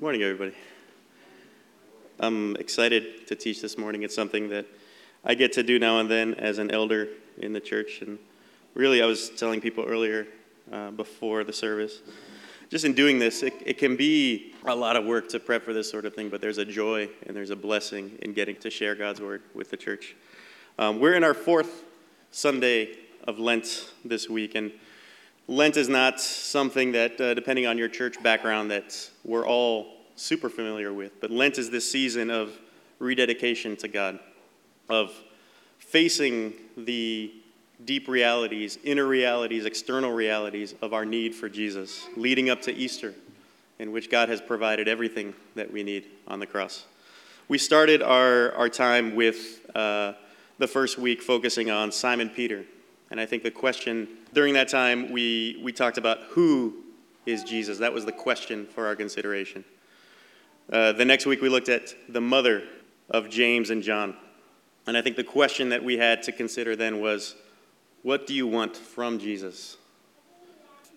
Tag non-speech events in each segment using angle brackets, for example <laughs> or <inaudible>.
Morning, everybody. I'm excited to teach this morning. It's something that I get to do now and then as an elder in the church. And really, I was telling people earlier uh, before the service, just in doing this, it, it can be a lot of work to prep for this sort of thing, but there's a joy and there's a blessing in getting to share God's word with the church. Um, we're in our fourth Sunday of Lent this week, and Lent is not something that, uh, depending on your church background, that we're all super familiar with. But Lent is this season of rededication to God, of facing the deep realities, inner realities, external realities of our need for Jesus, leading up to Easter, in which God has provided everything that we need on the cross. We started our, our time with uh, the first week focusing on Simon Peter. And I think the question during that time, we, we talked about who is Jesus. That was the question for our consideration. Uh, the next week, we looked at the mother of James and John. And I think the question that we had to consider then was what do you want from Jesus?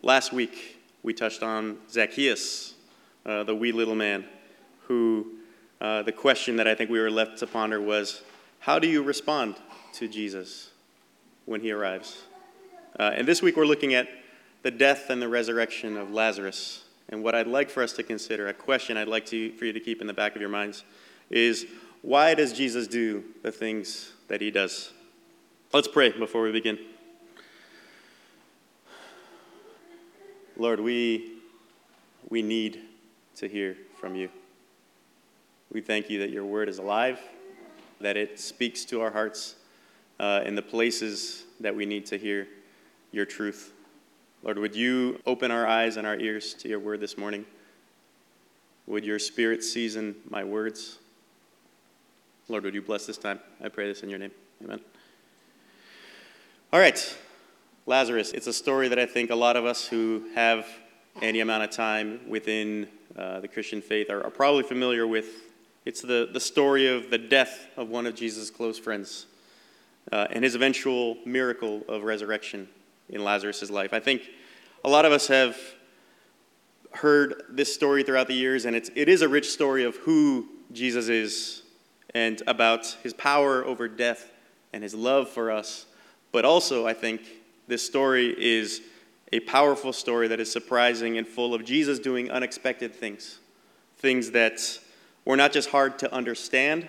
Last week, we touched on Zacchaeus, uh, the wee little man, who uh, the question that I think we were left to ponder was how do you respond to Jesus when he arrives? Uh, and this week we're looking at the death and the resurrection of Lazarus. And what I'd like for us to consider, a question I'd like to, for you to keep in the back of your minds, is why does Jesus do the things that he does? Let's pray before we begin. Lord, we, we need to hear from you. We thank you that your word is alive, that it speaks to our hearts uh, in the places that we need to hear your truth. Lord, would you open our eyes and our ears to your word this morning? Would your spirit season my words? Lord, would you bless this time? I pray this in your name. Amen. All right, Lazarus. It's a story that I think a lot of us who have any amount of time within uh, the Christian faith are, are probably familiar with. It's the, the story of the death of one of Jesus' close friends uh, and his eventual miracle of resurrection in Lazarus' life. I think a lot of us have heard this story throughout the years, and it's, it is a rich story of who Jesus is and about his power over death and his love for us. But also, I think this story is a powerful story that is surprising and full of Jesus doing unexpected things. Things that were not just hard to understand,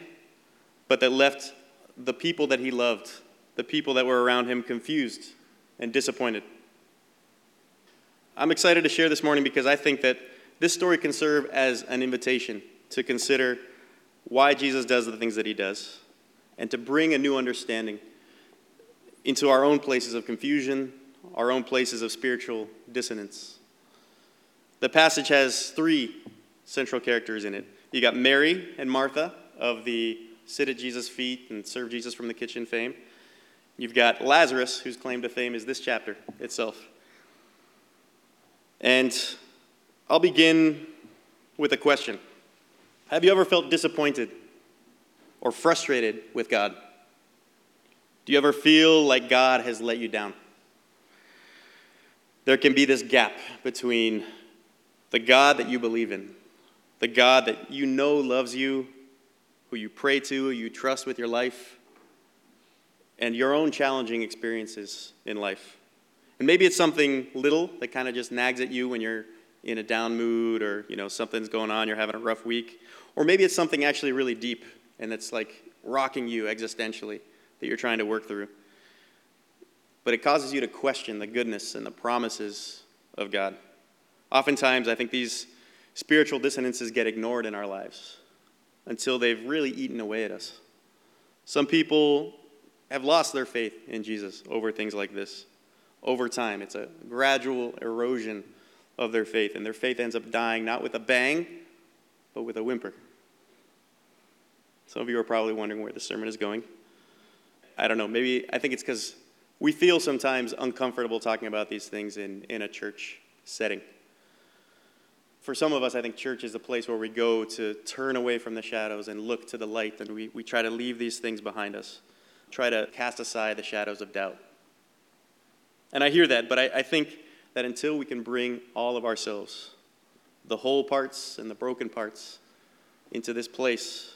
but that left the people that he loved, the people that were around him, confused and disappointed. I'm excited to share this morning because I think that this story can serve as an invitation to consider why Jesus does the things that he does and to bring a new understanding into our own places of confusion, our own places of spiritual dissonance. The passage has three central characters in it. You got Mary and Martha of the sit at Jesus' feet and serve Jesus from the kitchen fame. You've got Lazarus, whose claim to fame is this chapter itself. And I'll begin with a question Have you ever felt disappointed or frustrated with God? Do you ever feel like God has let you down? There can be this gap between the God that you believe in, the God that you know loves you, who you pray to, who you trust with your life, and your own challenging experiences in life. And maybe it's something little that kind of just nags at you when you're in a down mood or you know something's going on, you're having a rough week. Or maybe it's something actually really deep and it's like rocking you existentially that you're trying to work through. But it causes you to question the goodness and the promises of God. Oftentimes, I think these spiritual dissonances get ignored in our lives until they've really eaten away at us. Some people have lost their faith in Jesus over things like this. Over time, it's a gradual erosion of their faith, and their faith ends up dying not with a bang, but with a whimper. Some of you are probably wondering where the sermon is going. I don't know, maybe I think it's because we feel sometimes uncomfortable talking about these things in, in a church setting. For some of us, I think church is a place where we go to turn away from the shadows and look to the light, and we, we try to leave these things behind us try to cast aside the shadows of doubt. And I hear that, but I, I think that until we can bring all of ourselves the whole parts and the broken parts into this place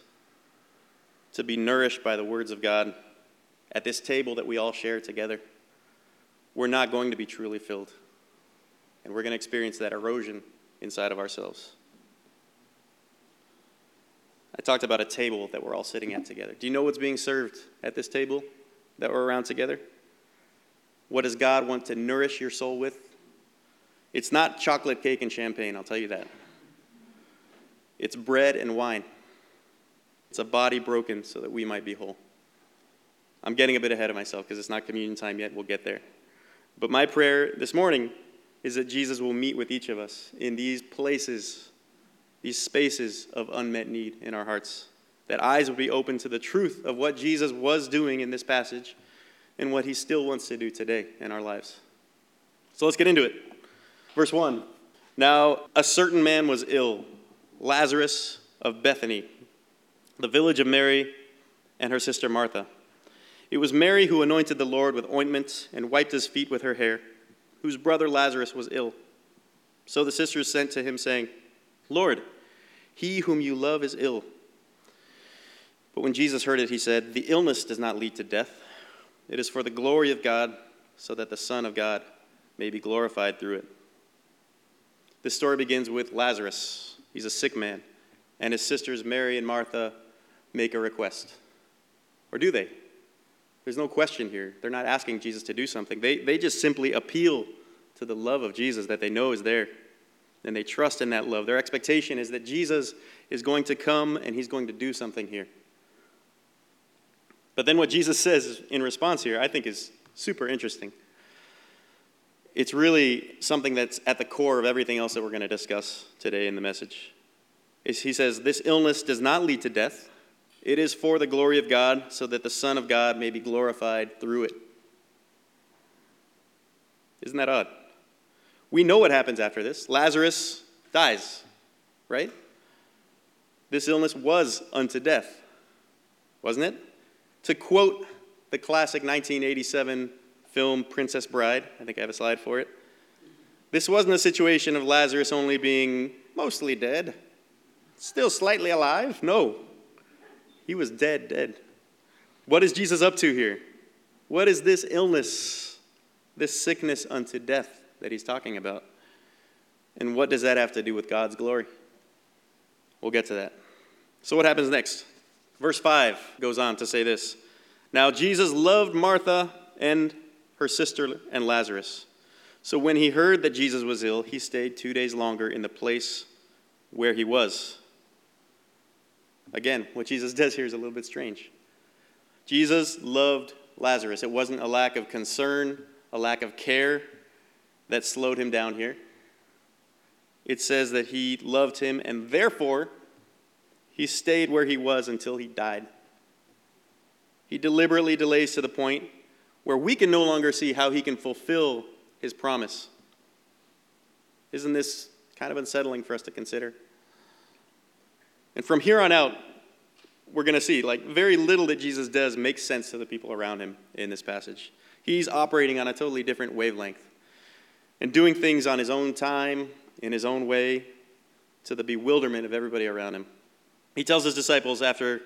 to be nourished by the words of God at this table that we all share together, we're not going to be truly filled. And we're going to experience that erosion inside of ourselves. I talked about a table that we're all sitting at together. Do you know what's being served at this table that we're around together? What does God want to nourish your soul with? It's not chocolate cake and champagne, I'll tell you that. It's bread and wine. It's a body broken so that we might be whole. I'm getting a bit ahead of myself because it's not communion time yet. We'll get there. But my prayer this morning is that Jesus will meet with each of us in these places, these spaces of unmet need in our hearts. That eyes will be open to the truth of what Jesus was doing in this passage and what he still wants to do today in our lives. So let's get into it. Verse 1 Now a certain man was ill, Lazarus of Bethany, the village of Mary and her sister Martha. It was Mary who anointed the Lord with ointment and wiped his feet with her hair, whose brother Lazarus was ill. So the sisters sent to him, saying, Lord, he whom you love is ill. But when Jesus heard it, he said, The illness does not lead to death. It is for the glory of God, so that the Son of God may be glorified through it. This story begins with Lazarus. He's a sick man, and his sisters Mary and Martha make a request. Or do they? There's no question here. They're not asking Jesus to do something. They, they just simply appeal to the love of Jesus that they know is there. And they trust in that love. Their expectation is that Jesus is going to come and he's going to do something here. But then what Jesus says in response here, I think, is super interesting. It's really something that's at the core of everything else that we're going to discuss today in the message. Is he says, This illness does not lead to death. It is for the glory of God, so that the Son of God may be glorified through it. Isn't that odd? We know what happens after this. Lazarus dies, right? This illness was unto death, wasn't it? To quote the classic 1987 film Princess Bride, I think I have a slide for it. This wasn't a situation of Lazarus only being mostly dead, still slightly alive. No, he was dead, dead. What is Jesus up to here? What is this illness, this sickness unto death that he's talking about? And what does that have to do with God's glory? We'll get to that. So, what happens next? Verse 5 goes on to say this Now Jesus loved Martha and her sister and Lazarus. So, when he heard that Jesus was ill, he stayed two days longer in the place where he was. Again, what Jesus does here is a little bit strange. Jesus loved Lazarus. It wasn't a lack of concern, a lack of care that slowed him down here. It says that he loved him and therefore he stayed where he was until he died. He deliberately delays to the point where we can no longer see how he can fulfill his promise. Isn't this kind of unsettling for us to consider? And from here on out, we're going to see, like, very little that Jesus does makes sense to the people around him in this passage. He's operating on a totally different wavelength and doing things on his own time, in his own way, to the bewilderment of everybody around him. He tells his disciples after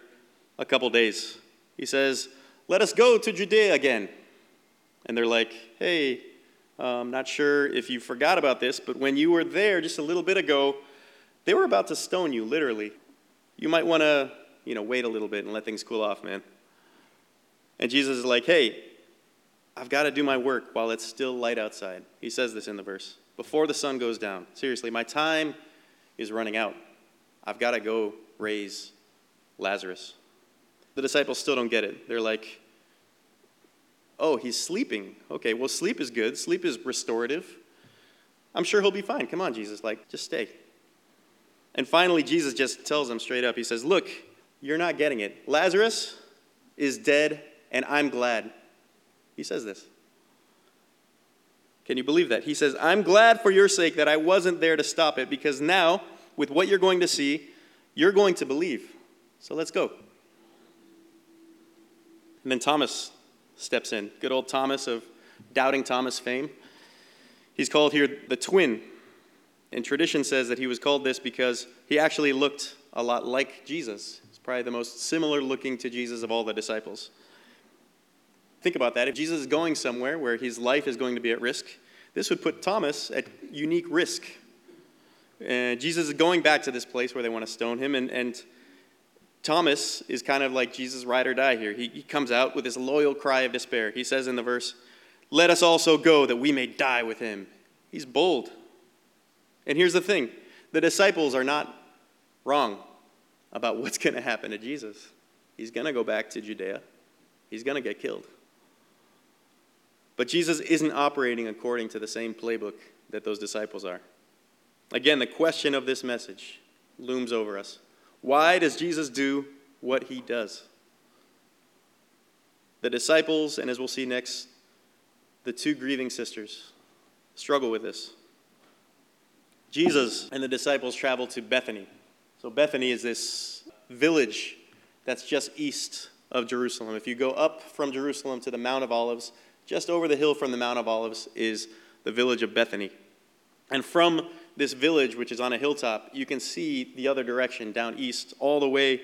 a couple days, he says, Let us go to Judea again. And they're like, Hey, I'm not sure if you forgot about this, but when you were there just a little bit ago, they were about to stone you, literally you might want to, you know, wait a little bit and let things cool off, man. And Jesus is like, hey, I've got to do my work while it's still light outside. He says this in the verse before the sun goes down. Seriously, my time is running out. I've got to go raise Lazarus. The disciples still don't get it. They're like, oh, he's sleeping. Okay, well, sleep is good. Sleep is restorative. I'm sure he'll be fine. Come on, Jesus. Like, just stay. And finally, Jesus just tells them straight up He says, Look, you're not getting it. Lazarus is dead, and I'm glad. He says this. Can you believe that? He says, I'm glad for your sake that I wasn't there to stop it because now, with what you're going to see, you're going to believe. So let's go. And then Thomas steps in. Good old Thomas of Doubting Thomas fame. He's called here the twin And tradition says that he was called this because he actually looked a lot like Jesus. He's probably the most similar looking to Jesus of all the disciples. Think about that. If Jesus is going somewhere where his life is going to be at risk, this would put Thomas at unique risk. And Jesus is going back to this place where they want to stone him, and, and Thomas is kind of like Jesus' ride or die here. He, he comes out with this loyal cry of despair. He says in the verse, Let us also go that we may die with him. He's bold. And here's the thing the disciples are not wrong about <laughs> what's going to happen to Jesus. He's going to go back to Judea, he's going to get killed. But Jesus isn't operating according to the same playbook that those disciples are. Again, the question of this message looms over us. Why does Jesus do what he does? The disciples, and as we'll see next, the two grieving sisters struggle with this. Jesus and the disciples travel to Bethany. So, Bethany is this village that's just east of Jerusalem. If you go up from Jerusalem to the Mount of Olives, just over the hill from the Mount of Olives is the village of Bethany. And from this village, which is on a hilltop, you can see the other direction down east, all the way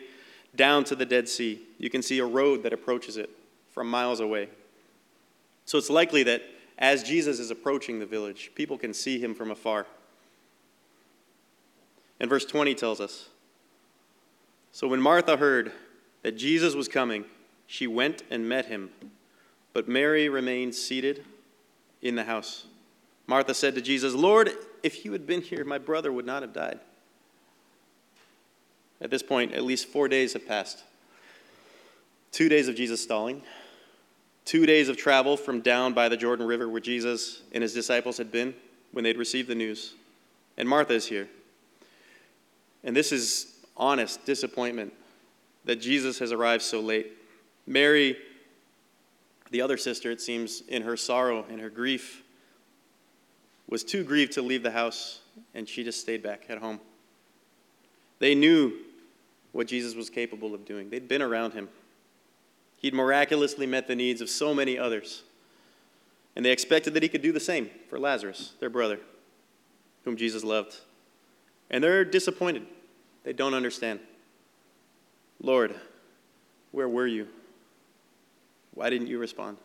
down to the Dead Sea. You can see a road that approaches it from miles away. So it's likely that as Jesus is approaching the village, people can see him from afar. And verse 20 tells us So when Martha heard that Jesus was coming, she went and met him but Mary remained seated in the house. Martha said to Jesus, Lord, if you had been here, my brother would not have died. At this point, at least four days have passed. Two days of Jesus stalling, two days of travel from down by the Jordan River where Jesus and his disciples had been when they'd received the news. And Martha is here. And this is honest disappointment that Jesus has arrived so late. Mary the other sister, it seems, in her sorrow and her grief, was too grieved to leave the house, and she just stayed back at home. They knew what Jesus was capable of doing, they'd been around him. He'd miraculously met the needs of so many others. And they expected that he could do the same for Lazarus, their brother, whom Jesus loved. And they're disappointed. They don't understand. Lord, where were you? Why didn't you respond?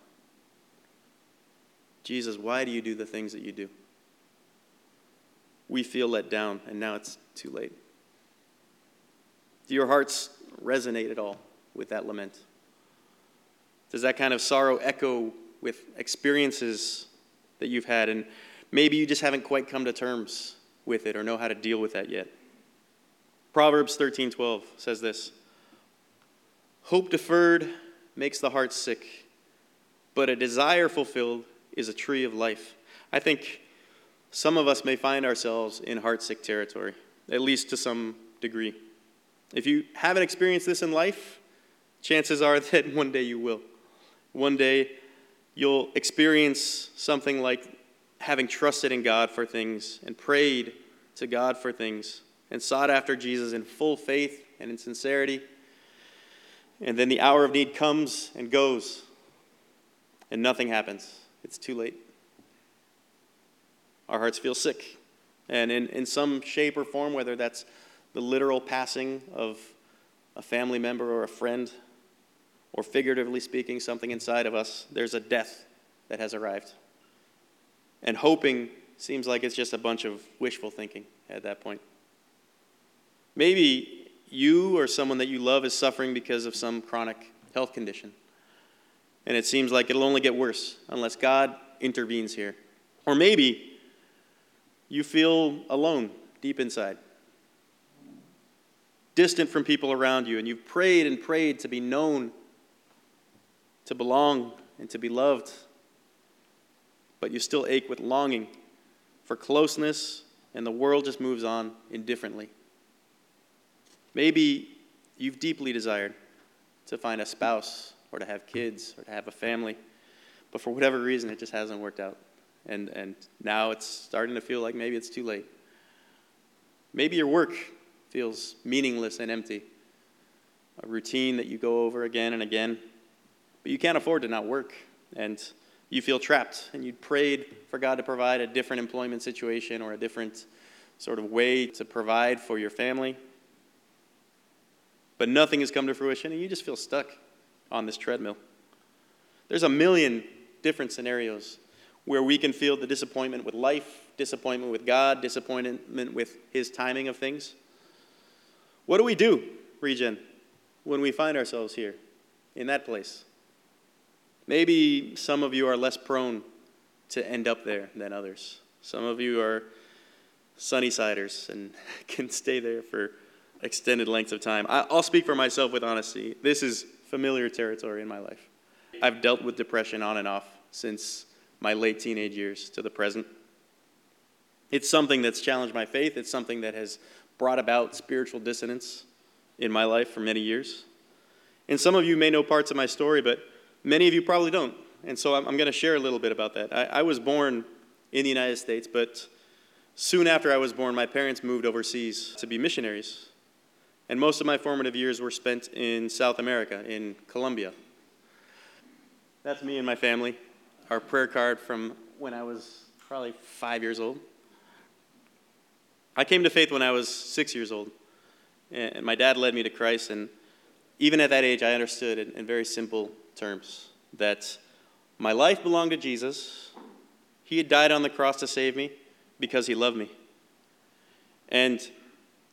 Jesus, why do you do the things that you do? We feel let down, and now it's too late. Do your hearts resonate at all with that lament? Does that kind of sorrow echo with experiences that you've had, and maybe you just haven't quite come to terms with it or know how to deal with that yet? Proverbs 13:12 says this: Hope deferred makes the heart sick, but a desire fulfilled is a tree of life. I think some of us may find ourselves in heartsick territory, at least to some degree. If you haven't experienced this in life, chances are <laughs> that one day you will. One day you'll experience something like having trusted in God for things and prayed to God for things and sought after Jesus in full faith and in sincerity and then the hour of need comes and goes, and nothing happens. It's too late. Our hearts feel sick. And in, in some shape or form, whether that's the literal passing of a family member or a friend, or figuratively speaking, something inside of us, there's a death that has arrived. And hoping seems like it's just a bunch of wishful thinking at that point. Maybe you or someone that you love is suffering because of some chronic health condition. And it seems like it'll only get worse unless God intervenes here. Or maybe you feel alone deep inside, distant from people around you, and you've prayed and prayed to be known, to belong, and to be loved. But you still ache with longing for closeness, and the world just moves on indifferently. Maybe you've deeply desired to find a spouse or to have kids or to have a family, but for whatever reason, it just hasn't worked out. And, and now it's starting to feel like maybe it's too late. Maybe your work feels meaningless and empty, a routine that you go over again and again, but you can't afford to not work. And you feel trapped, and you prayed for God to provide a different employment situation or a different sort of way to provide for your family, but nothing has come to fruition, and you just feel stuck on this treadmill. There's a million different scenarios where we can feel the disappointment with life, disappointment with God, disappointment with His timing of things. What do we do, Regen, when we find ourselves here, in that place? Maybe some of you are less prone to end up there than others. Some of you are sunny siders and <laughs> can stay there for extended lengths of time. I'll speak for myself with honesty. This is familiar territory in my life. I've dealt with depression on and off since my late teenage years to the present. It's something that's challenged my faith, it's something that has brought about spiritual dissonance in my life for many years. And some of you may know parts of my story, but many of you probably don't. And so I'm, I'm going to share a little bit about that. I, I was born in the United States, but soon after I was born, my parents moved overseas to be missionaries. And most of my formative years were spent in South America, in Colombia. That's me and my family our prayer card from when I was probably five years old. I came to faith when I was six years old, and my dad led me to Christ. And even at that age, I understood in, in very simple terms that my life belonged to Jesus. He had died on the cross to save me because he loved me. And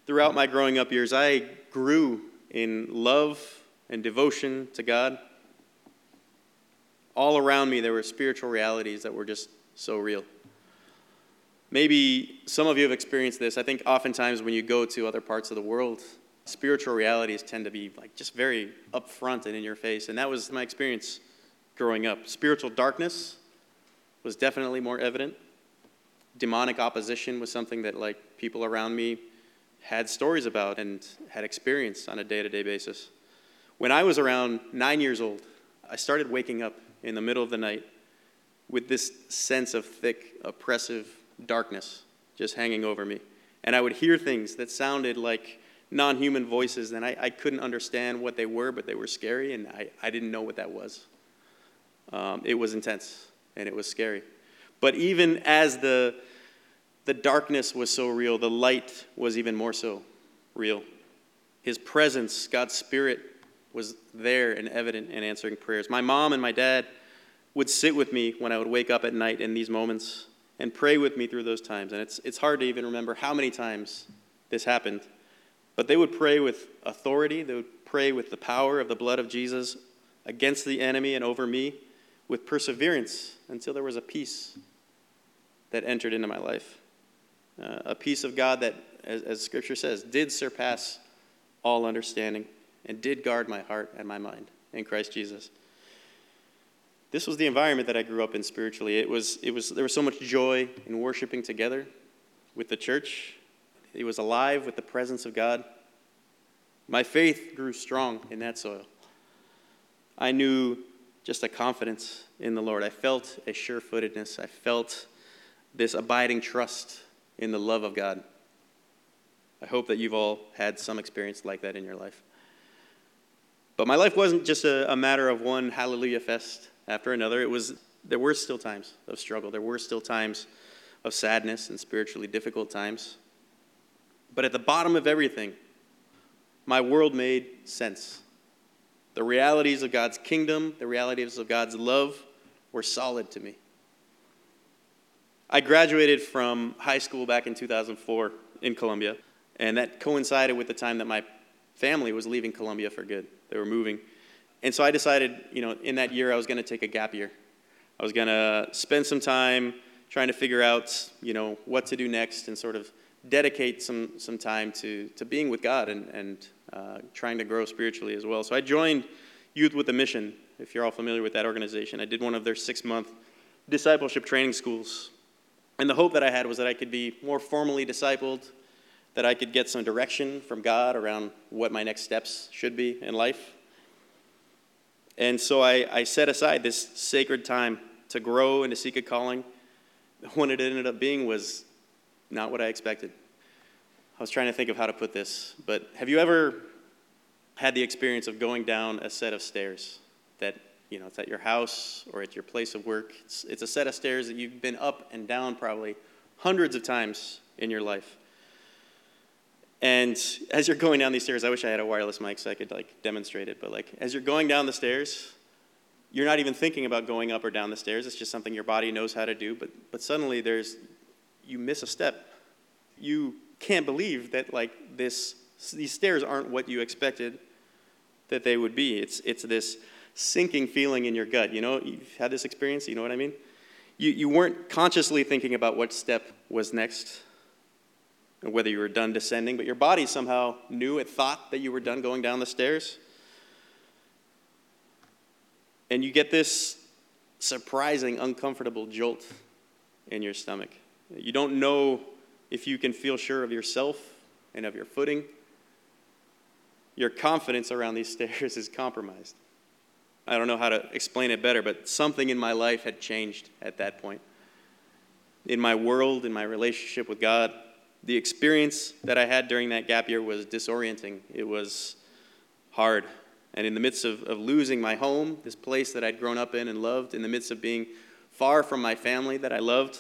throughout my growing up years, I grew in love and devotion to God all around me, there were spiritual realities that were just so real. Maybe some of you have experienced this. I think oftentimes when you go to other parts of the world, spiritual realities tend to be like just very upfront and in your face. And that was my experience growing up. Spiritual darkness was definitely more evident. Demonic opposition was something that like people around me had stories about and had experienced on a day-to-day basis. When I was around 9 years old, I started waking up in the middle of the night with this sense of thick, oppressive darkness just hanging over me. And I would hear things that sounded like non human voices, and I, I, couldn't understand what they were, but they were scary, and I, I didn't know what that was. Um, it was intense, and it was scary. But even as the, the darkness was so real, the light was even more so real. His presence, God's Spirit, was there and evident in answering prayers. My mom and my dad would sit with me when I would wake up at night in these moments and pray with me through those times. And it's, it's hard to even remember how many times this happened. But they would pray with authority, they would pray with the power of the blood of Jesus against the enemy and over me with perseverance until there was a peace that entered into my life. Uh, a peace of God that, as, as Scripture says, did surpass all understanding and did guard my heart and my mind in Christ Jesus. This was the environment that I grew up in spiritually. It was, it was, there was so much joy in worshiping together with the church. It was alive with the presence of God. My faith grew strong in that soil. I knew just a confidence in the Lord. I felt a sure footedness. I felt this abiding trust in the love of God. I hope that you've all had some experience like that in your life. But my life wasn't just a, a matter of one hallelujah fest after another. It was there were still times of struggle. There were still times of sadness and spiritually difficult times. But at the bottom of everything, my world made sense. The realities of God's kingdom, the realities of God's love were solid to me. I graduated from high school back in 2004 in Colombia, and that coincided with the time that my family was leaving Colombia for good. They were moving. And so I decided, you know, in that year I was going to take a gap year. I was going to spend some time trying to figure out, you know, what to do next and sort of dedicate some, some time to, to being with God and, and uh, trying to grow spiritually as well. So I joined Youth with a Mission, if you're all familiar with that organization. I did one of their six month discipleship training schools. And the hope that I had was that I could be more formally discipled, that I could get some direction from God around what my next steps should be in life. And so I, I set aside this sacred time to grow and to seek a calling. What it ended up being was not what I expected. I was trying to think of how to put this, but have you ever had the experience of going down a set of stairs that, you know, it's at your house or at your place of work? It's, it's a set of stairs that you've been up and down probably hundreds of times in your life. And as you're going down these stairs, I wish I had a wireless mic so I could like demonstrate it, but like as you're going down the stairs, you're not even thinking about going up or down the stairs. It's just something your body knows how to do, but but suddenly there's you miss a step. You can't believe that like this these stairs aren't what you expected that they would be. It's it's this sinking feeling in your gut. You know, you've had this experience, you know what I mean? You you weren't consciously thinking about what step was next whether you were done descending, but your body somehow knew it thought that you were done going down the stairs. And you get this surprising, uncomfortable jolt in your stomach. You don't know if you can feel sure of yourself and of your footing. Your confidence around these <laughs> stairs is compromised. I don't know how to explain it better, but something in my life had changed at that point. In my world, in my relationship with God, the experience that I had during that gap year was disorienting. It was hard. And in the midst of, of losing my home, this place that I'd grown up in and loved, in the midst of being far from my family that I loved,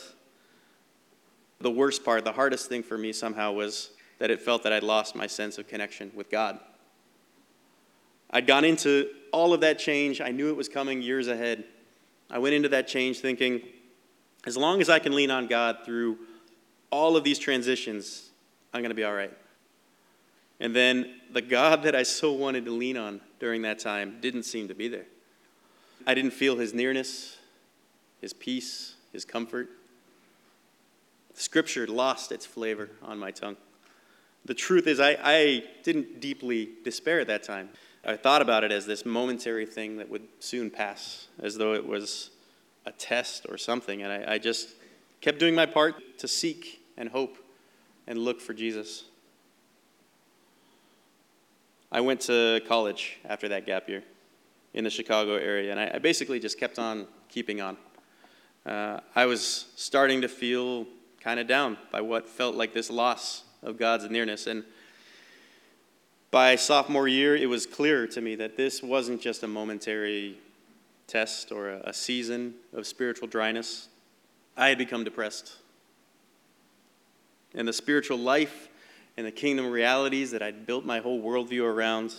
the worst part, the hardest thing for me somehow was that it felt that I'd lost my sense of connection with God. I'd gone into all of that change. I knew it was coming years ahead. I went into that change thinking, as long as I can lean on God through all of these transitions, I'm going to be all right. And then the God that I so wanted to lean on during that time didn't seem to be there. I didn't feel his nearness, his peace, his comfort. Scripture lost its flavor on my tongue. The truth is, I, I didn't deeply despair at that time. I thought about it as this momentary thing that would soon pass, as though it was a test or something. And I, I just kept doing my part to seek and hope and look for Jesus. I went to college after that gap year in the Chicago area, and I, I basically just kept on keeping on. Uh, I was starting to feel kind of down by what felt like this loss of God's nearness. And by sophomore year, it was clear to me that this wasn't just a momentary test or a, season of spiritual dryness. I had become depressed and the spiritual life and the kingdom realities that I'd built my whole worldview around,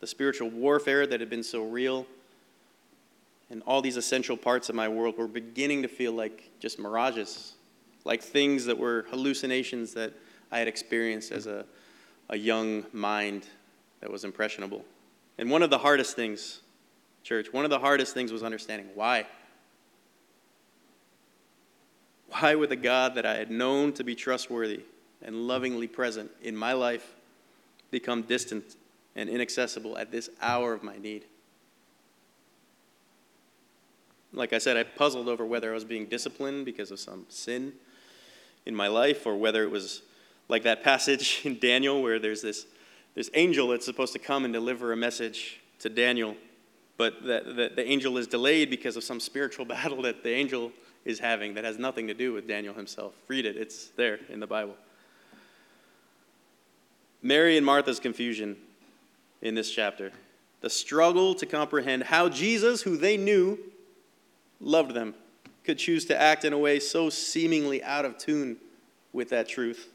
the spiritual warfare that had been so real, and all these essential parts of my world were beginning to feel like just mirages, like things that were hallucinations that I had experienced as a, a young mind that was impressionable. And one of the hardest things, church, one of the hardest things was understanding why. Why would the God that I had known to be trustworthy and lovingly present in my life become distant and inaccessible at this hour of my need? Like I said, I puzzled over whether I was being disciplined because of some sin in my life or whether it was like that passage <laughs> in Daniel where there's this, this angel that's supposed to come and deliver a message to Daniel, but that, that the angel is delayed because of some spiritual <laughs> battle that the angel is having that has nothing to do with Daniel himself. Read it, it's there in the Bible. Mary and Martha's confusion in this chapter, the struggle to comprehend how Jesus, who they knew loved them, could choose to act in a way so seemingly out of tune with that truth.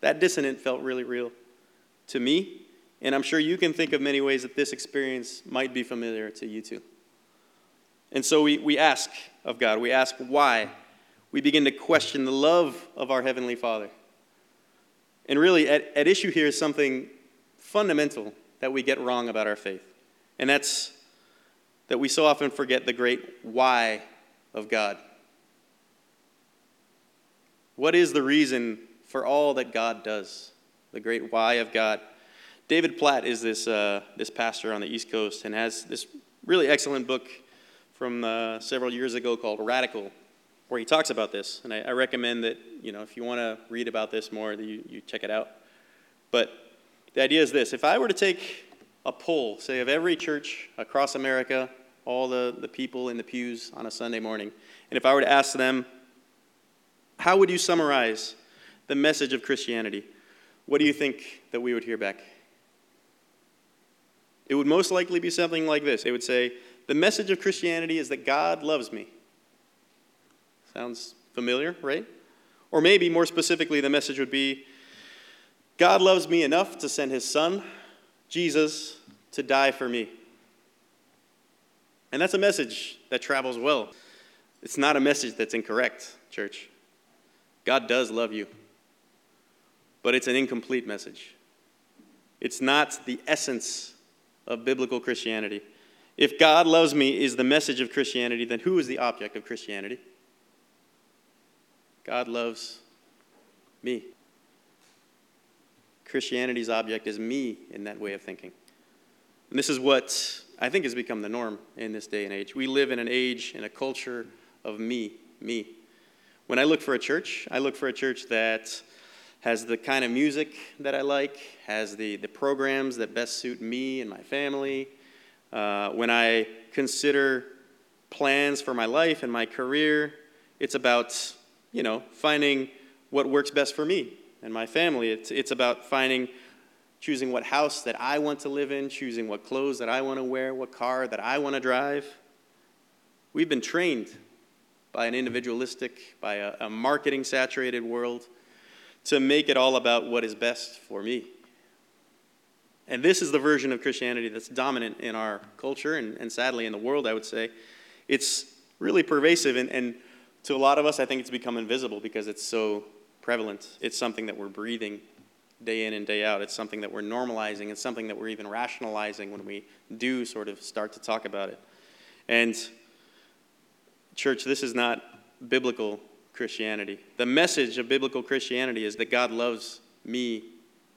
That dissonance felt really real to me, and I'm sure you can think of many ways that this experience might be familiar to you too. And so we, we ask of God, we ask why. We begin to question the love of our Heavenly Father. And really, at, at issue here is something fundamental that we get wrong about our faith. And that's that we so often forget the great why of God. What is the reason for all that God does? The great why of God. David Platt is this, uh, this pastor on the East Coast and has this really excellent book from uh, several years ago called Radical, where he talks about this. And I, I recommend that, you know, if you want to read about this more, that you, you check it out. But the idea is this if I were to take a poll, say, of every church across America, all the, the people in the pews on a Sunday morning, and if I were to ask them, how would you summarize the message of Christianity? What do you think that we would hear back? It would most likely be something like this. It would say, the message of Christianity is that God loves me. Sounds familiar, right? Or maybe more specifically, the message would be God loves me enough to send his son, Jesus, to die for me. And that's a message that travels well. It's not a message that's incorrect, church. God does love you, but it's an incomplete message. It's not the essence of biblical Christianity. If God loves me is the message of Christianity, then who is the object of Christianity? God loves me. Christianity's object is me in that way of thinking. And this is what I think has become the norm in this day and age. We live in an age, in a culture of me, me. When I look for a church, I look for a church that has the kind of music that I like, has the, the programs that best suit me and my family. Uh, when I consider plans for my life and my career, it's about, you know, finding what works best for me and my family. It's, it's about finding, choosing what house that I want to live in, choosing what clothes that I want to wear, what car that I want to drive. We've been trained by an individualistic, by a, a marketing saturated world to make it all about what is best for me. And this is the version of Christianity that's dominant in our culture and, and sadly in the world, I would say. It's really pervasive, and, and to a lot of us, I think it's become invisible because it's so prevalent. It's something that we're breathing day in and day out. It's something that we're normalizing. It's something that we're even rationalizing when we do sort of start to talk about it. And, church, this is not biblical Christianity. The message of biblical Christianity is that God loves me,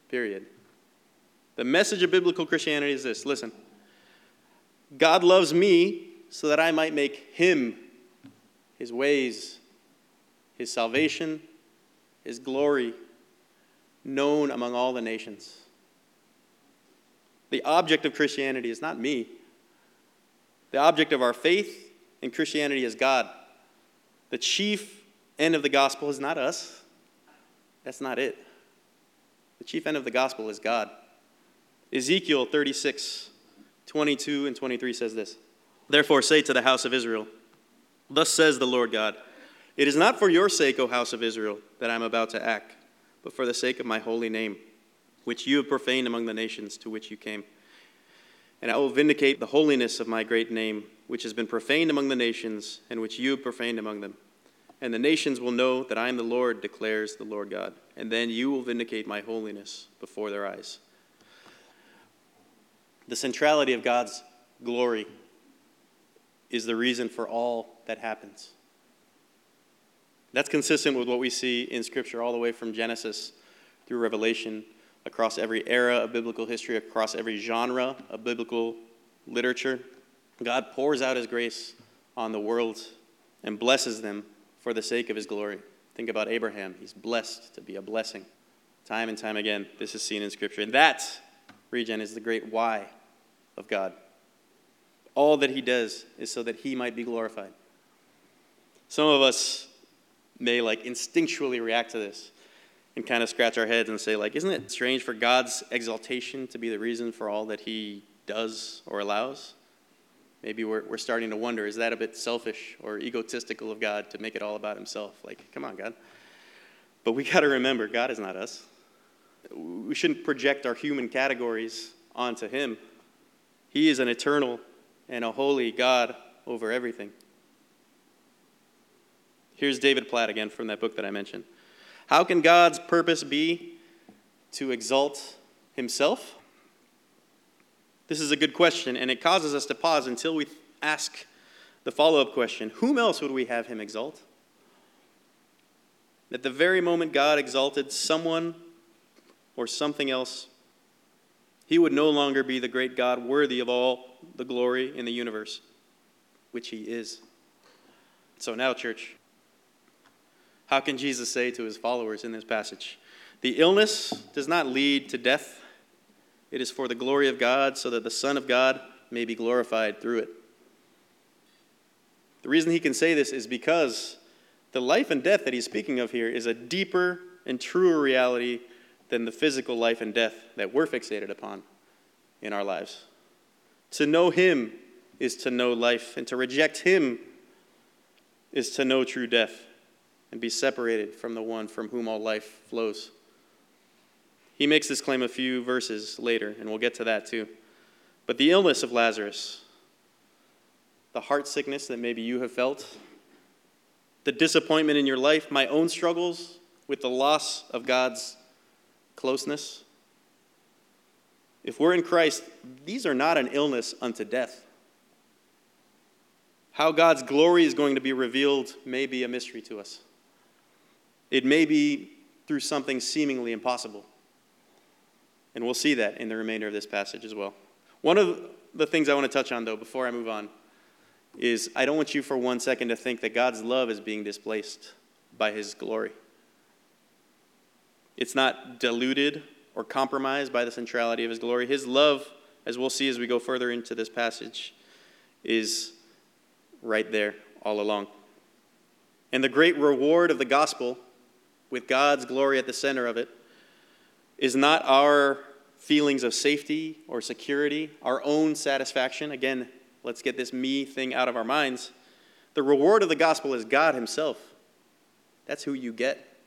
period. The message of biblical Christianity is this listen, God loves me so that I might make him, his ways, his salvation, his glory known among all the nations. The object of Christianity is not me. The object of our faith in Christianity is God. The chief end of the gospel is not us. That's not it. The chief end of the gospel is God. Ezekiel 36, 22 and 23 says this Therefore say to the house of Israel, Thus says the Lord God, it is not for your sake, O house of Israel, that I am about to act, but for the sake of my holy name, which you have profaned among the nations to which you came. And I will vindicate the holiness of my great name, which has been profaned among the nations, and which you have profaned among them. And the nations will know that I am the Lord, declares the Lord God. And then you will vindicate my holiness before their eyes. The centrality of God's glory is the reason for all that happens. That's consistent with what we see in Scripture all the way from Genesis through Revelation, across every era of biblical history, across every genre of biblical literature. God pours out His grace on the world and blesses them for the sake of His glory. Think about Abraham. He's blessed to be a blessing. Time and time again, this is seen in Scripture. And that, regen, is the great why of God. All that He does is so that He might be glorified. Some of us may like instinctually react to this and kind of scratch our heads and say like isn't it strange for god's exaltation to be the reason for all that he does or allows? Maybe we're, we're starting to wonder is that a bit selfish or egotistical of god to make it all about himself? Like come on god. But we got to remember god is not us. We shouldn't project our human categories onto him. He is an eternal and a holy god over everything Here's David Platt again from that book that I mentioned. How can God's purpose be to exalt himself? This is a good question, and it causes us to pause until we ask the follow up question Whom else would we have him exalt? At the very moment God exalted someone or something else, he would no longer be the great God worthy of all the glory in the universe, which he is. So now, church, how can Jesus say to his followers in this passage? The illness does not lead to death. It is for the glory of God, so that the Son of God may be glorified through it. The reason he can say this is because the life and death that he's speaking of here is a deeper and truer reality than the physical life and death that we're fixated upon in our lives. To know him is to know life, and to reject him is to know true death and be separated from the one from whom all life flows. He makes this claim a few verses later, and we'll get to that too. But the illness of Lazarus, the heart sickness that maybe you have felt, the disappointment in your life, my own struggles with the loss of God's closeness. If we're in Christ, these are not an illness unto death. How God's glory is going to be revealed may be a mystery to us. It may be through something seemingly impossible. And we'll see that in the remainder of this passage as well. One of the things I want to touch on, though, before I move on, is I don't want you for one second to think that God's love is being displaced by his glory. It's not diluted or compromised by the centrality of his glory. His love, as we'll see as we go further into this passage, is right there all along. And the great reward of the gospel, with God's glory at the center of it, is not our feelings of safety or security, our own satisfaction. Again, let's get this me thing out of our minds. The reward of the gospel is God Himself. That's who you get.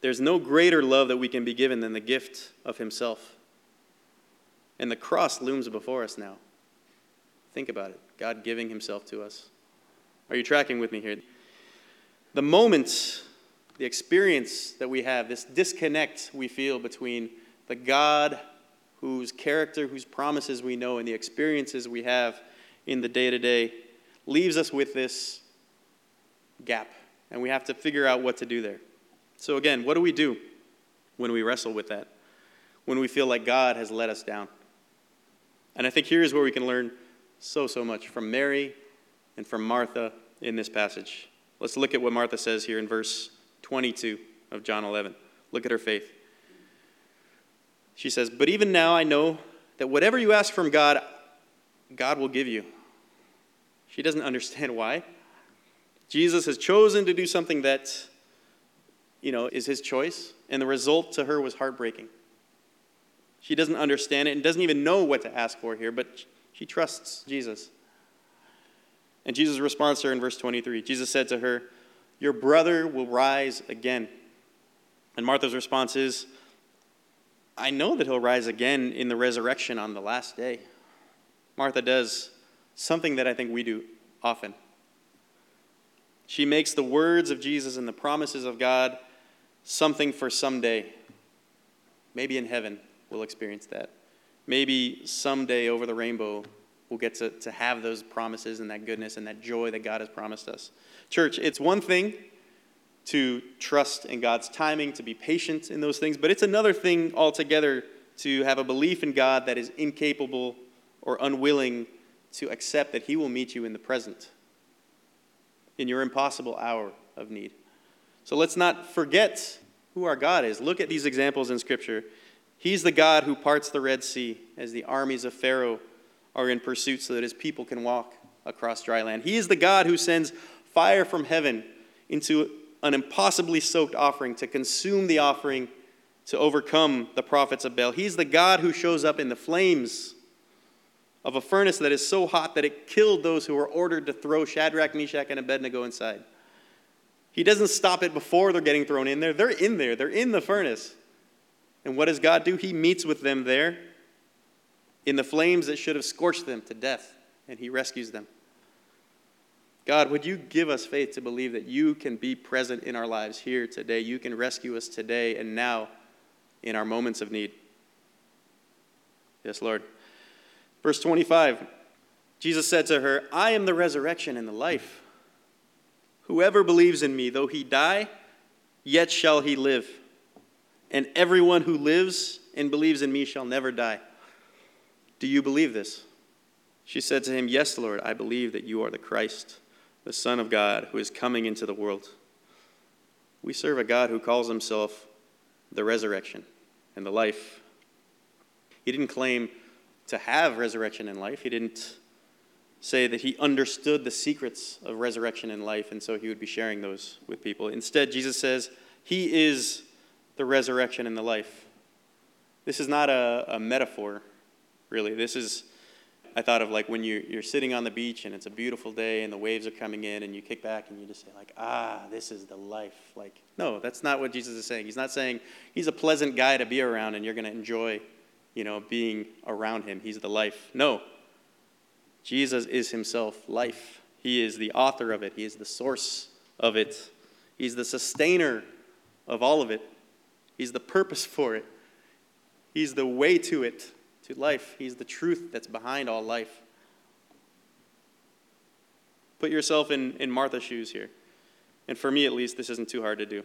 There's no greater love that we can be given than the gift of Himself. And the cross looms before us now. Think about it God giving Himself to us. Are you tracking with me here? The moment, the experience that we have, this disconnect we feel between the God whose character, whose promises we know, and the experiences we have in the day to day, leaves us with this gap. And we have to figure out what to do there. So, again, what do we do when we wrestle with that? When we feel like God has let us down? And I think here is where we can learn so, so much from Mary and from Martha in this passage. Let's look at what Martha says here in verse 22 of John 11. Look at her faith. She says, But even now I know that whatever you ask from God, God will give you. She doesn't <laughs> understand why. Jesus has chosen to do something that you know, is his choice, and the result to her was heartbreaking. She doesn't understand it and doesn't even know what to ask for here, but she trusts Jesus. And Jesus responds to her in verse 23. Jesus said to her, Your brother will rise again. And Martha's response is, I know that he'll rise again in the resurrection on the last day. Martha does something that I think we do often. She makes the words of Jesus and the promises of God something for someday. Maybe in heaven we'll experience that. Maybe someday over the rainbow we'll get to, to have those promises and that goodness and that joy that God has promised us. Church, it's one thing to trust in God's timing, to be patient in those things, but it's another thing altogether to have a belief in God that is incapable or unwilling to accept that He will meet you in the present, in your impossible hour of need. So let's not forget who our God is. Look at these examples in Scripture. He's the God who parts the Red Sea as the armies of Pharaoh are in pursuit so that his people can walk across dry land. He is the God who sends fire from heaven into an impossibly soaked offering to consume the offering to overcome the prophets of Baal. He's the God who shows up in the flames of a furnace that is so hot that it killed those who were ordered to throw Shadrach, Meshach, and Abednego inside. He doesn't stop it before they're getting thrown in there. They're in there, they're in the furnace. And what does God do? He meets with them there in the flames that should have scorched them to death, and He rescues them. God, would you give us faith to believe that you can be present in our lives here today? You can rescue us today and now in our moments of need. Yes, Lord. Verse 25 Jesus said to her, I am the resurrection and the life. Whoever believes in me, though he die, yet shall he live. And everyone who lives and believes in me shall never die. Do you believe this? She said to him, Yes, Lord, I believe that you are the Christ, the Son of God, who is coming into the world. We serve a God who calls himself the resurrection and the life. He didn't claim to have resurrection and life. He didn't say that he understood the secrets of resurrection and life, and so he would be sharing those with people. Instead, Jesus says, He is the resurrection and the life. This is not a, a metaphor, really. This is I thought of like when you're, you're sitting on the beach and it's a beautiful day and the waves are coming in and you kick back and you just say like, ah, this is the life. Like, no, that's not what Jesus is saying. He's not saying he's a pleasant guy to be around and you're going to enjoy, you know, being around him. He's the life. No. Jesus is himself life. He is the author of it. He is the source of it. He's the sustainer of all of it. He's the purpose for it. He's the way to it to life. He's the truth that's behind all life. Put yourself in, in Martha's shoes here. And for me, at least, this isn't too hard to do.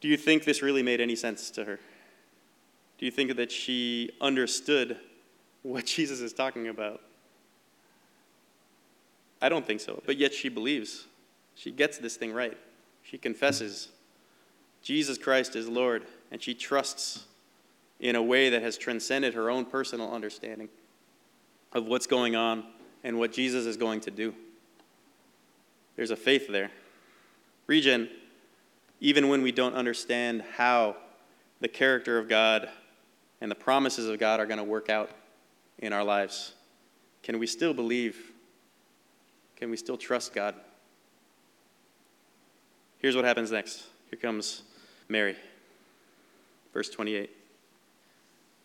Do you think this really made any sense to her? Do you think that she understood what <laughs> Jesus is talking about? I don't think so. But yet she believes. She gets this thing right. She confesses Jesus Christ is Lord, and she trusts in a way that has transcended her own personal understanding of what's going on and what Jesus is going to do. There's a faith there. Regen, even when we don't understand how the character of God and the promises of God are going to work out in our lives, can we still believe? Can we still trust God? Here's what happens next. Here comes Mary. Verse 28.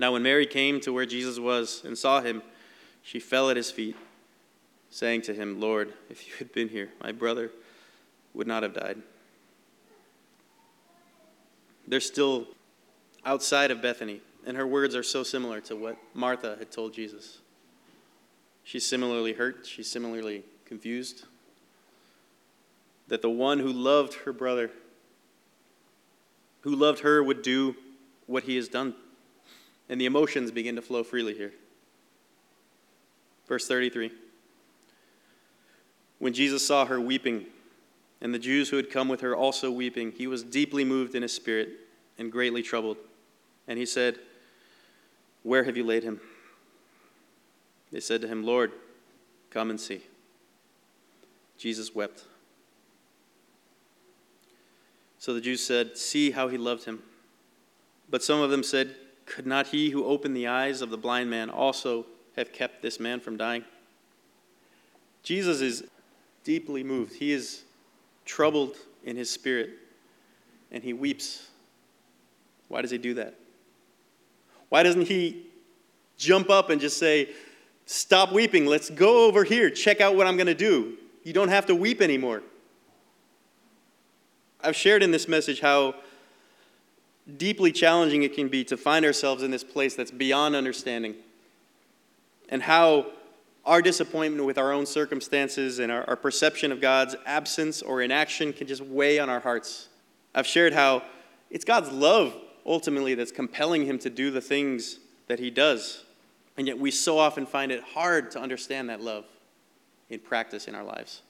Now, when Mary came to where Jesus was and saw him, she fell at his feet, saying to him, Lord, if you had been here, my brother would not have died. They're still outside of Bethany, and her words are so similar to what Martha had told Jesus. She's similarly hurt, she's similarly confused. That the one who loved her brother, who loved her, would do what he has done and the emotions begin to flow freely here. Verse 33 When Jesus saw her weeping, and the Jews who had come with her also weeping, he was deeply moved in his spirit and greatly troubled. And he said, Where have you laid him? They said to him, Lord, come and see. Jesus wept. So the Jews said, See how he loved him. But some of them said, could not he who opened the eyes of the blind man also have kept this man from dying? Jesus is deeply moved. He is troubled in his spirit and he weeps. Why does he do that? Why doesn't he jump up and just say, Stop weeping, let's go over here, check out what I'm going to do? You don't have to weep anymore. I've shared in this message how deeply challenging it can be to find ourselves in this place that's beyond understanding. And how our disappointment with our own circumstances and our, our, perception of God's absence or inaction can just weigh on our hearts. I've shared how it's God's love ultimately that's compelling him to do the things that he does. And yet we so often find it hard to understand that love in practice in our lives.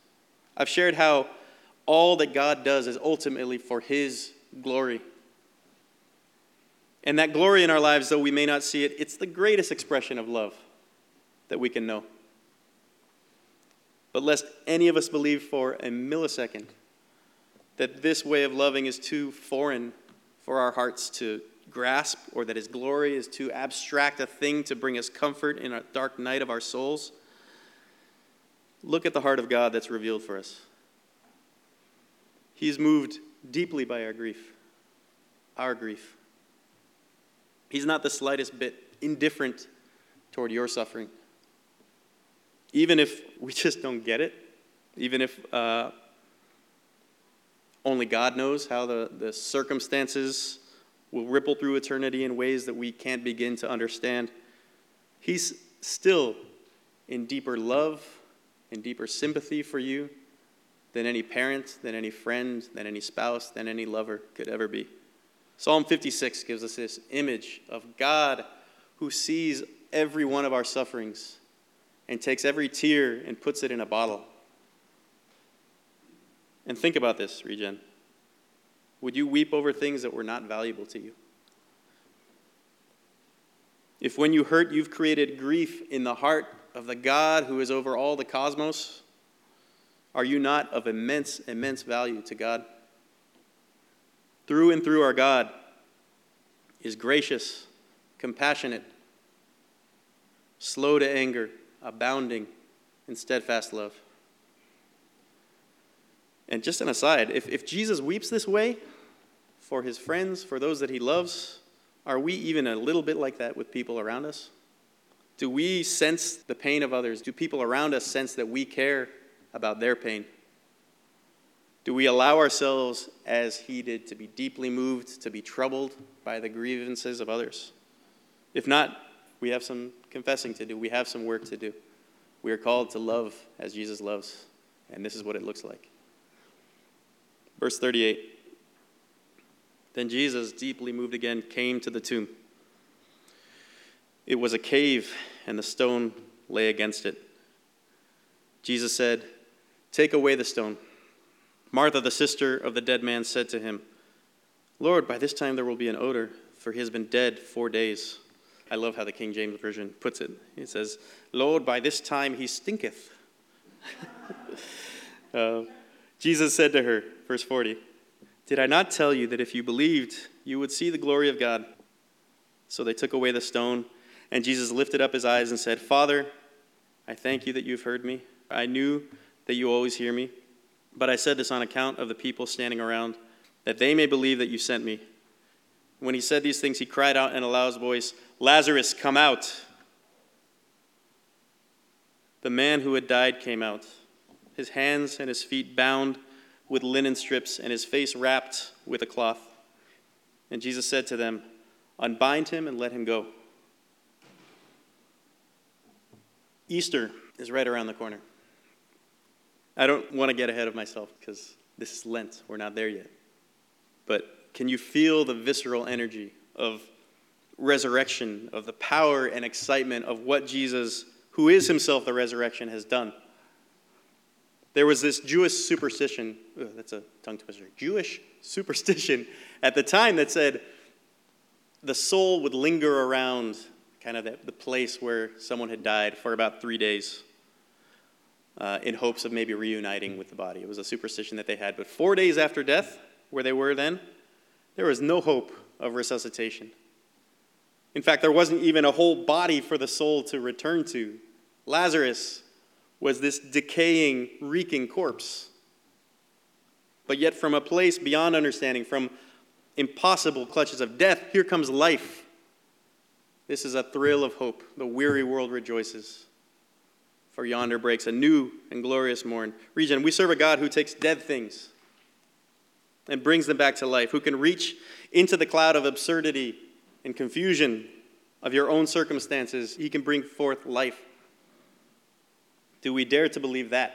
I've shared how all that God does is ultimately for his glory. And that glory in our lives, though we may not see it, it's the greatest expression of love that we can know. But lest any of us believe for a millisecond that this way of loving is too foreign for our hearts to grasp, or that His glory is too abstract a thing to bring us comfort in a dark night of our souls, look at the heart of God that's revealed for us. He is moved deeply by our grief, our grief. He's not the slightest bit indifferent toward your suffering. Even if we <laughs> just don't get it, even if uh, only God knows how the, the circumstances will ripple through eternity in ways that we can't begin to understand, He's still in deeper love and deeper sympathy for you than any parent, than any friend, than any spouse, than any lover could ever be. Psalm 56 gives us this image of God who sees every one of our sufferings and takes every tear and puts it in a bottle. And think about this, Regen. Would you weep over things that were not valuable to you? If when you hurt, you've created grief in the heart of the God who is over all the cosmos, are you not of immense, immense value to God? Through and through, our God is gracious, compassionate, slow to anger, abounding in steadfast love. And just an aside, if, if Jesus weeps this way for his friends, for those that he loves, are we even a little bit like that with people around us? Do we sense the pain of others? Do people around us sense that we care about their pain? Do we allow ourselves, as he did, to be deeply moved, to be troubled by the grievances of others? If not, we have some confessing to do. We have some work to do. We are called to love as Jesus loves, and this is what it looks like. Verse 38 Then Jesus, deeply moved again, came to the tomb. It was a cave, and the stone lay against it. Jesus said, Take away the stone. Martha, the sister of the dead man, said to him, Lord, by this time there will be an odor, for he has been dead four days. I love how the King James Version puts it. He says, Lord, by this time he stinketh. <laughs> uh, Jesus said to her, verse 40, Did I not tell you that if you believed, you would see the glory of God? So they took away the stone, and Jesus lifted up his eyes and said, Father, I thank you that you've heard me. I knew that you always hear me, but I said this on account of the people standing around, that they may believe that you sent me. When he said these things, he cried out in a loud voice, Lazarus, come out. The man who had died came out, his hands and his feet bound with linen strips, and his face wrapped with a cloth. And Jesus said to them, Unbind him and let him go. Easter is right around the corner. I don't want to get ahead of myself because this is Lent. We're not there yet. But can you feel the visceral energy of resurrection, of the power and excitement of what Jesus, who is himself the resurrection, has done? There was this Jewish superstition, ugh, that's a tongue twister, Jewish <laughs> superstition at the time that said the soul would linger around kind of the, the place where someone had died for about three days uh, in hopes of maybe reuniting with the body. It was a superstition that they had. But four days after death, where they were then, there was no hope of resuscitation. In fact, there wasn't even a whole body for the soul to return to. Lazarus was this decaying, reeking corpse. But yet, from a place beyond understanding, from impossible clutches of death, here comes life. This is a thrill of hope. The weary world rejoices. For yonder breaks a new and glorious morn. Regen, we serve a God who takes dead things and brings them back to life, who can reach into the cloud of absurdity and confusion of your own circumstances. He can bring forth life. Do we dare to believe that?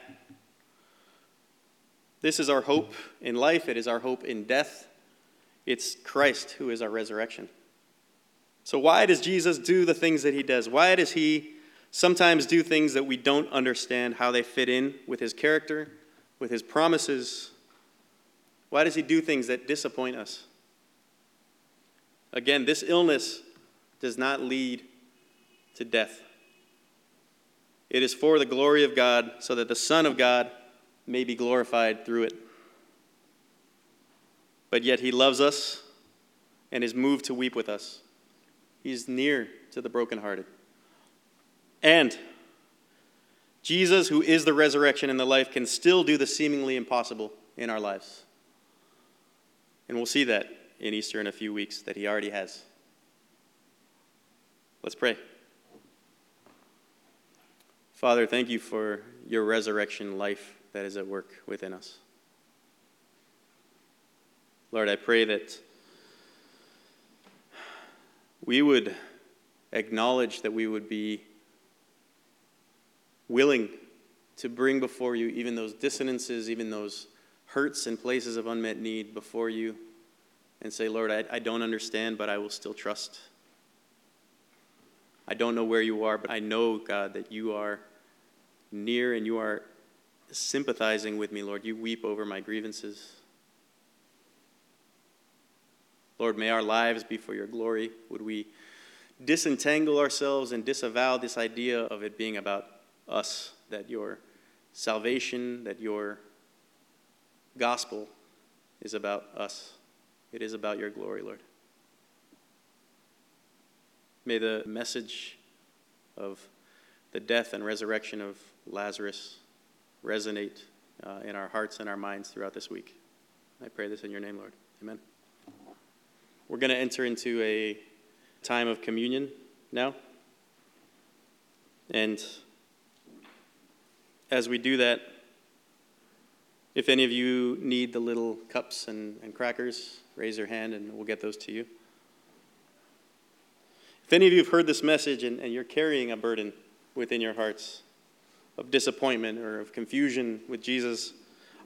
This is our hope in life, it is our hope in death. It's Christ who is our resurrection. So, why does Jesus do the things that he does? Why does he sometimes do things that we don't understand how they fit in with his character, with his promises? Why does he do things that disappoint us? Again, this illness does not lead to death. It is for the glory of God, so that the Son of God may be glorified through it. But yet he loves us and is moved to weep with us. He's near to the brokenhearted. And Jesus, who is the resurrection and the life, can still do the seemingly impossible in our lives. And we'll see that in Easter in a few weeks, that he already has. Let's pray. Father, thank you for your resurrection life that is at work within us. Lord, I pray that we would acknowledge that we would be willing to bring before you even those dissonances, even those hurts and places of unmet need before you, and say, Lord, I, I don't understand, but I will still trust. I don't know where you are, but I know, God, that you are near and you are sympathizing with me, Lord. You weep over my grievances. Lord, may our lives be for your glory. Would we disentangle ourselves and disavow this idea of it being about us, that your salvation, that your gospel is about us. It is about your glory, Lord. May the message of the death and resurrection of Lazarus resonate uh, in our hearts and our minds throughout this week. I pray this in your name, Lord. Amen. We're going to enter into a time of communion now. And as we do that, if any of you need the little cups and, and crackers, raise your hand and we'll get those to you. If any of you have heard this message and, and you're carrying a burden within your hearts of disappointment or of confusion with Jesus,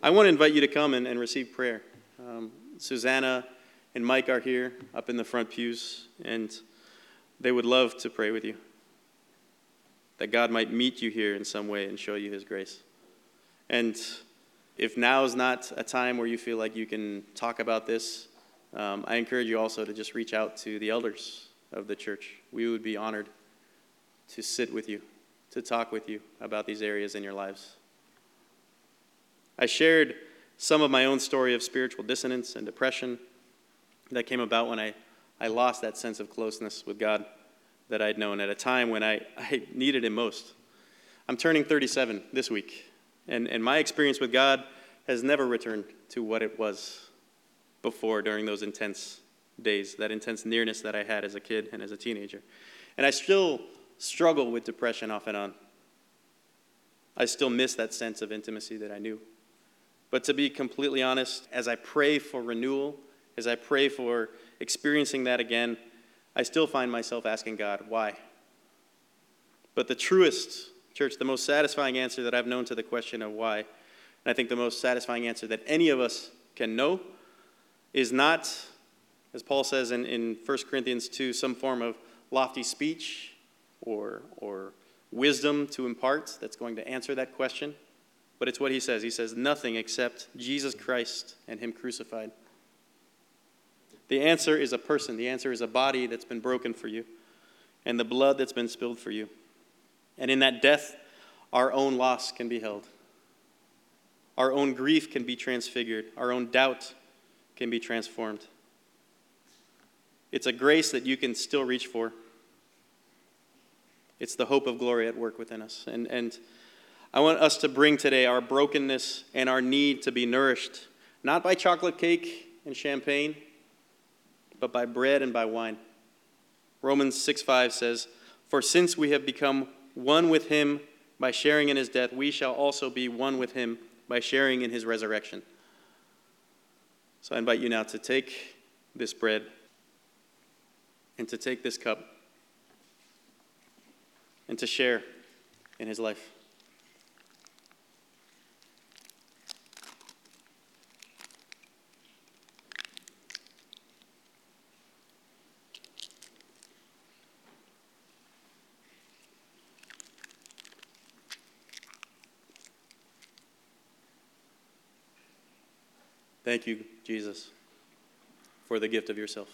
I want to invite you to come and, and receive prayer. Um, Susanna and Mike are here up in the front pews, and they would love to pray with you. That God might meet you here in some way and show you his grace. And if now is not a time where you feel like you can talk about this, um, I encourage you also to just reach out to the elders of the church. We would be honored to sit with you, to talk with you about these areas in your lives. I shared some of my own story of spiritual dissonance and depression that came about when I, I lost that sense of closeness with God that I'd known at a time when I, I needed Him most. I'm turning 37 this week, and, and my experience with God has never returned to what it was before during those intense days, that intense nearness that I had as a kid and as a teenager. And I still struggle with depression off and on. I still miss that sense of intimacy that I knew. But to be completely honest, as I pray for renewal, as I pray for experiencing that again, I still find myself asking God, why? But the truest, church, the most satisfying answer that I've known to the question of why, and I think the most satisfying answer that any of us can know, is not, as Paul says in, in 1 Corinthians 2, some form of lofty speech or, or wisdom to impart that's going to answer that question. But it's what he says. He says, nothing except Jesus Christ and Him crucified. The answer is a person, the answer is a body that's been broken for you, and the blood that's been spilled for you. And in that death, our own loss can be held. Our own grief can be transfigured. Our own doubt can be transformed. It's a grace that you can still reach for. It's the hope of glory at work within us. And, and I want us to bring today our brokenness and our need to be nourished, not by chocolate cake and champagne, but by bread and by wine. Romans 6 5 says, For since we have become one with him by sharing in his death, we shall also be one with him by sharing in his resurrection. So I invite you now to take this bread and to take this cup and to share in his life. Thank you, Jesus, for the gift of yourself.